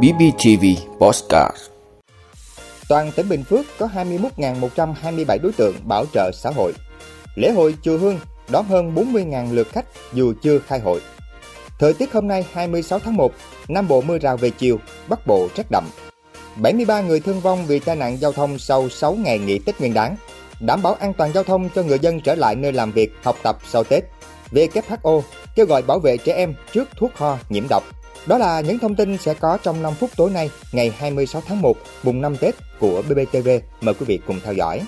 BBTV Postcard Toàn tỉnh Bình Phước có 21.127 đối tượng bảo trợ xã hội. Lễ hội Chùa Hương đón hơn 40.000 lượt khách dù chưa khai hội. Thời tiết hôm nay 26 tháng 1, Nam Bộ mưa rào về chiều, Bắc Bộ rét đậm. 73 người thương vong vì tai nạn giao thông sau 6 ngày nghỉ Tết Nguyên đán. Đảm bảo an toàn giao thông cho người dân trở lại nơi làm việc, học tập sau Tết. WHO kêu gọi bảo vệ trẻ em trước thuốc ho nhiễm độc. Đó là những thông tin sẽ có trong 5 phút tối nay, ngày 26 tháng 1, mùng 5 Tết của BBTV. Mời quý vị cùng theo dõi.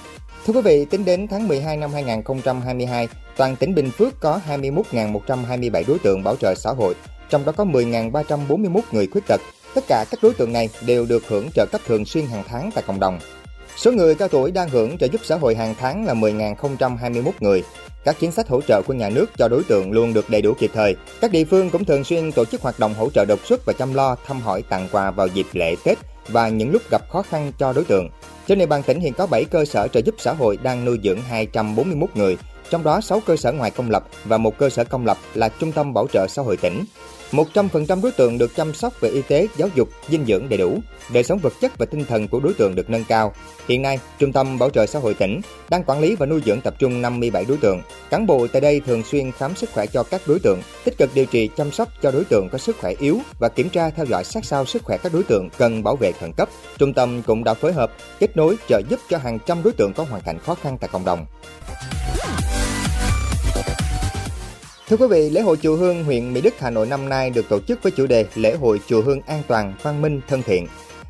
Thưa quý vị, tính đến tháng 12 năm 2022, toàn tỉnh Bình Phước có 21.127 đối tượng bảo trợ xã hội, trong đó có 10.341 người khuyết tật. Tất cả các đối tượng này đều được hưởng trợ cấp thường xuyên hàng tháng tại cộng đồng. Số người cao tuổi đang hưởng trợ giúp xã hội hàng tháng là 10.021 người. Các chính sách hỗ trợ của nhà nước cho đối tượng luôn được đầy đủ kịp thời. Các địa phương cũng thường xuyên tổ chức hoạt động hỗ trợ đột xuất và chăm lo, thăm hỏi tặng quà vào dịp lễ Tết và những lúc gặp khó khăn cho đối tượng. Trên địa bàn tỉnh hiện có 7 cơ sở trợ giúp xã hội đang nuôi dưỡng 241 người, trong đó 6 cơ sở ngoài công lập và một cơ sở công lập là Trung tâm Bảo trợ xã hội tỉnh. 100% đối tượng được chăm sóc về y tế, giáo dục, dinh dưỡng đầy đủ, đời sống vật chất và tinh thần của đối tượng được nâng cao. Hiện nay, Trung tâm Bảo trợ xã hội tỉnh đang quản lý và nuôi dưỡng tập trung 57 đối tượng. Cán bộ tại đây thường xuyên khám sức khỏe cho các đối tượng, tích cực điều trị chăm sóc cho đối tượng có sức khỏe yếu và kiểm tra theo dõi sát sao sức khỏe các đối tượng cần bảo vệ khẩn cấp. Trung tâm cũng đã phối hợp kết nối trợ giúp cho hàng trăm đối tượng có hoàn cảnh khó khăn tại cộng đồng. Thưa quý vị, lễ hội Chùa Hương huyện Mỹ Đức Hà Nội năm nay được tổ chức với chủ đề Lễ hội Chùa Hương an toàn, văn minh, thân thiện.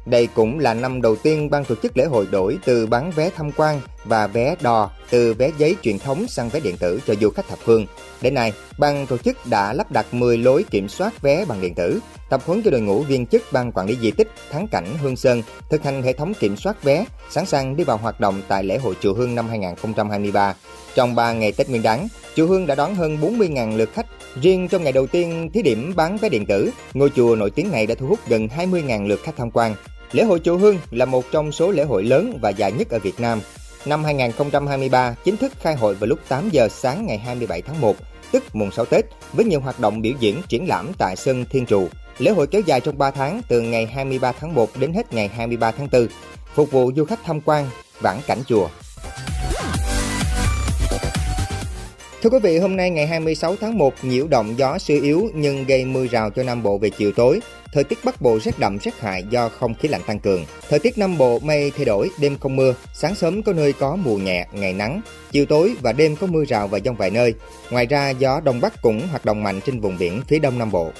Đây cũng là năm đầu tiên ban tổ chức lễ hội đổi từ bán vé tham quan và vé đò từ vé giấy truyền thống sang vé điện tử cho du khách thập phương. Đến nay, ban tổ chức đã lắp đặt 10 lối kiểm soát vé bằng điện tử, tập huấn cho đội ngũ viên chức ban quản lý di tích Thắng Cảnh Hương Sơn thực hành hệ thống kiểm soát vé, sẵn sàng đi vào hoạt động tại lễ hội Chùa Hương năm 2023. Trong 3 ngày Tết Nguyên đán, Chùa Hương đã đón hơn 40.000 lượt khách. Riêng trong ngày đầu tiên thí điểm bán vé điện tử, ngôi chùa nổi tiếng này đã thu hút gần 20.000 lượt khách tham quan. Lễ hội Chùa Hương là một trong số lễ hội lớn và dài nhất ở Việt Nam. Năm 2023 chính thức khai hội vào lúc 8 giờ sáng ngày 27 tháng 1, tức mùng 6 Tết, với nhiều hoạt động biểu diễn triển lãm tại sân Thiên Trụ. Lễ hội kéo dài trong 3 tháng từ ngày 23 tháng 1 đến hết ngày 23 tháng 4, phục vụ du khách tham quan, vãn cảnh chùa. Thưa quý vị, hôm nay ngày 26 tháng 1, nhiễu động gió suy yếu nhưng gây mưa rào cho Nam Bộ về chiều tối. Thời tiết Bắc Bộ rét đậm rét hại do không khí lạnh tăng cường. Thời tiết Nam Bộ mây thay đổi, đêm không mưa, sáng sớm có nơi có mù nhẹ, ngày nắng. Chiều tối và đêm có mưa rào và dông vài nơi. Ngoài ra, gió Đông Bắc cũng hoạt động mạnh trên vùng biển phía Đông Nam Bộ.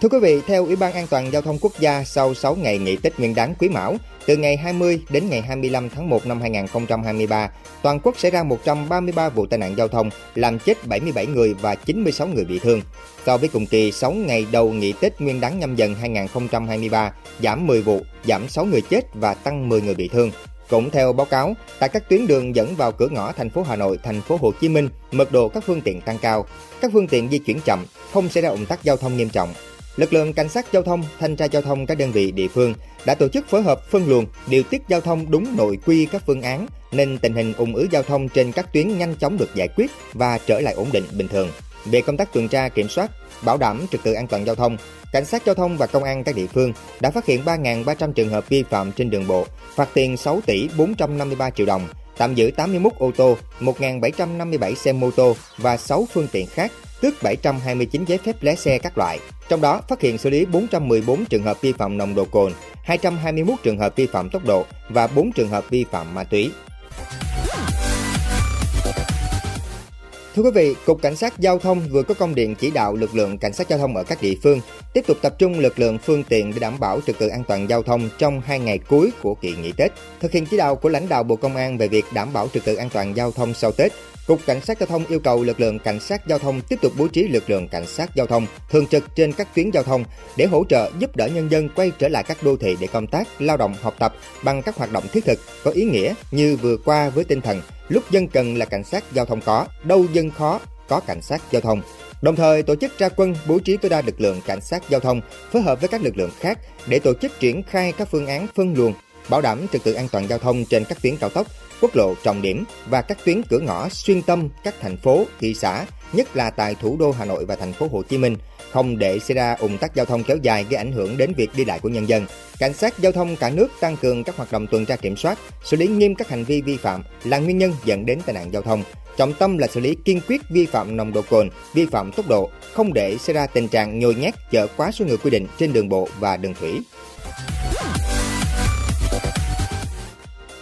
Thưa quý vị, theo Ủy ban An toàn Giao thông Quốc gia, sau 6 ngày nghỉ Tết Nguyên đán Quý Mão, từ ngày 20 đến ngày 25 tháng 1 năm 2023, toàn quốc xảy ra 133 vụ tai nạn giao thông, làm chết 77 người và 96 người bị thương. So với cùng kỳ 6 ngày đầu nghỉ Tết Nguyên đán nhâm dần 2023, giảm 10 vụ, giảm 6 người chết và tăng 10 người bị thương. Cũng theo báo cáo, tại các tuyến đường dẫn vào cửa ngõ thành phố Hà Nội, thành phố Hồ Chí Minh, mật độ các phương tiện tăng cao, các phương tiện di chuyển chậm, không xảy ra ủng tắc giao thông nghiêm trọng, lực lượng cảnh sát giao thông, thanh tra giao thông các đơn vị địa phương đã tổ chức phối hợp phân luồng, điều tiết giao thông đúng nội quy các phương án nên tình hình ủng ứ giao thông trên các tuyến nhanh chóng được giải quyết và trở lại ổn định bình thường. Về công tác tuần tra kiểm soát, bảo đảm trật tự an toàn giao thông, cảnh sát giao thông và công an các địa phương đã phát hiện 3.300 trường hợp vi phạm trên đường bộ, phạt tiền 6 tỷ 453 triệu đồng, tạm giữ 81 ô tô, 1.757 xe mô tô và 6 phương tiện khác tước 729 giấy phép lái xe các loại. Trong đó phát hiện xử lý 414 trường hợp vi phạm nồng độ cồn, 221 trường hợp vi phạm tốc độ và 4 trường hợp vi phạm ma túy. Thưa quý vị, Cục Cảnh sát Giao thông vừa có công điện chỉ đạo lực lượng cảnh sát giao thông ở các địa phương tiếp tục tập trung lực lượng phương tiện để đảm bảo trật tự an toàn giao thông trong hai ngày cuối của kỳ nghỉ Tết. Thực hiện chỉ đạo của lãnh đạo Bộ Công an về việc đảm bảo trật tự an toàn giao thông sau Tết, Cục Cảnh sát Giao thông yêu cầu lực lượng cảnh sát giao thông tiếp tục bố trí lực lượng cảnh sát giao thông thường trực trên các tuyến giao thông để hỗ trợ giúp đỡ nhân dân quay trở lại các đô thị để công tác, lao động, học tập bằng các hoạt động thiết thực có ý nghĩa như vừa qua với tinh thần lúc dân cần là cảnh sát giao thông có, đâu dân khó có cảnh sát giao thông. Đồng thời tổ chức ra quân bố trí tối đa lực lượng cảnh sát giao thông phối hợp với các lực lượng khác để tổ chức triển khai các phương án phân luồng, bảo đảm trật tự an toàn giao thông trên các tuyến cao tốc, quốc lộ trọng điểm và các tuyến cửa ngõ xuyên tâm các thành phố, thị xã nhất là tại thủ đô Hà Nội và thành phố Hồ Chí Minh, không để xảy ra ủng tắc giao thông kéo dài gây ảnh hưởng đến việc đi lại của nhân dân. Cảnh sát giao thông cả nước tăng cường các hoạt động tuần tra kiểm soát, xử lý nghiêm các hành vi vi phạm là nguyên nhân dẫn đến tai nạn giao thông. Trọng tâm là xử lý kiên quyết vi phạm nồng độ cồn, vi phạm tốc độ, không để xảy ra tình trạng nhồi nhét chở quá số người quy định trên đường bộ và đường thủy.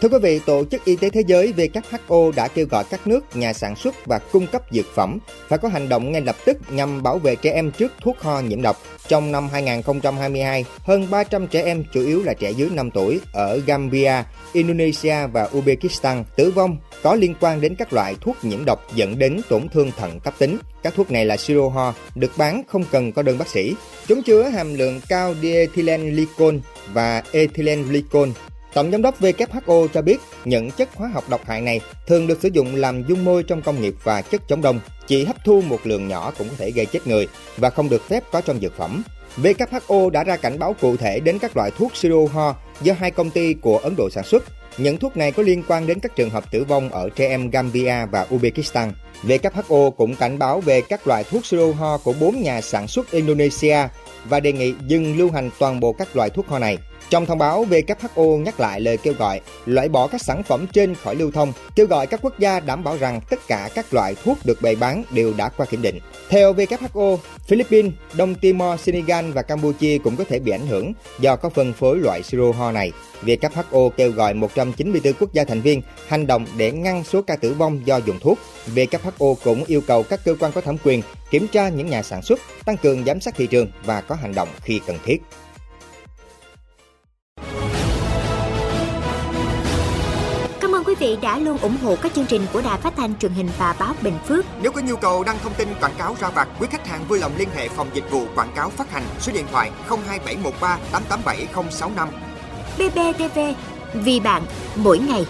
Thưa quý vị, Tổ chức Y tế Thế giới WHO đã kêu gọi các nước, nhà sản xuất và cung cấp dược phẩm phải có hành động ngay lập tức nhằm bảo vệ trẻ em trước thuốc ho nhiễm độc. Trong năm 2022, hơn 300 trẻ em, chủ yếu là trẻ dưới 5 tuổi, ở Gambia, Indonesia và Uzbekistan tử vong có liên quan đến các loại thuốc nhiễm độc dẫn đến tổn thương thận cấp tính. Các thuốc này là siro ho, được bán không cần có đơn bác sĩ. Chúng chứa hàm lượng cao diethylene glycol và ethylene glycol Tổng giám đốc WHO cho biết những chất hóa học độc hại này thường được sử dụng làm dung môi trong công nghiệp và chất chống đông, chỉ hấp thu một lượng nhỏ cũng có thể gây chết người và không được phép có trong dược phẩm. WHO đã ra cảnh báo cụ thể đến các loại thuốc siro ho do hai công ty của Ấn Độ sản xuất. Những thuốc này có liên quan đến các trường hợp tử vong ở trẻ em Gambia và Uzbekistan. WHO cũng cảnh báo về các loại thuốc siro ho của bốn nhà sản xuất Indonesia và đề nghị dừng lưu hành toàn bộ các loại thuốc ho này. Trong thông báo, WHO nhắc lại lời kêu gọi loại bỏ các sản phẩm trên khỏi lưu thông, kêu gọi các quốc gia đảm bảo rằng tất cả các loại thuốc được bày bán đều đã qua kiểm định. Theo WHO, Philippines, Đông Timor, Senegal và Campuchia cũng có thể bị ảnh hưởng do có phân phối loại siro ho này. WHO kêu gọi 194 quốc gia thành viên hành động để ngăn số ca tử vong do dùng thuốc. WHO cũng yêu cầu các cơ quan có thẩm quyền kiểm tra những nhà sản xuất, tăng cường giám sát thị trường và có hành động khi cần thiết. quý vị đã luôn ủng hộ các chương trình của Đài Phát thanh truyền hình và báo Bình Phước. Nếu có nhu cầu đăng thông tin quảng cáo ra vặt, quý khách hàng vui lòng liên hệ phòng dịch vụ quảng cáo phát hành số điện thoại 02713 887065. BBTV, vì bạn mỗi ngày.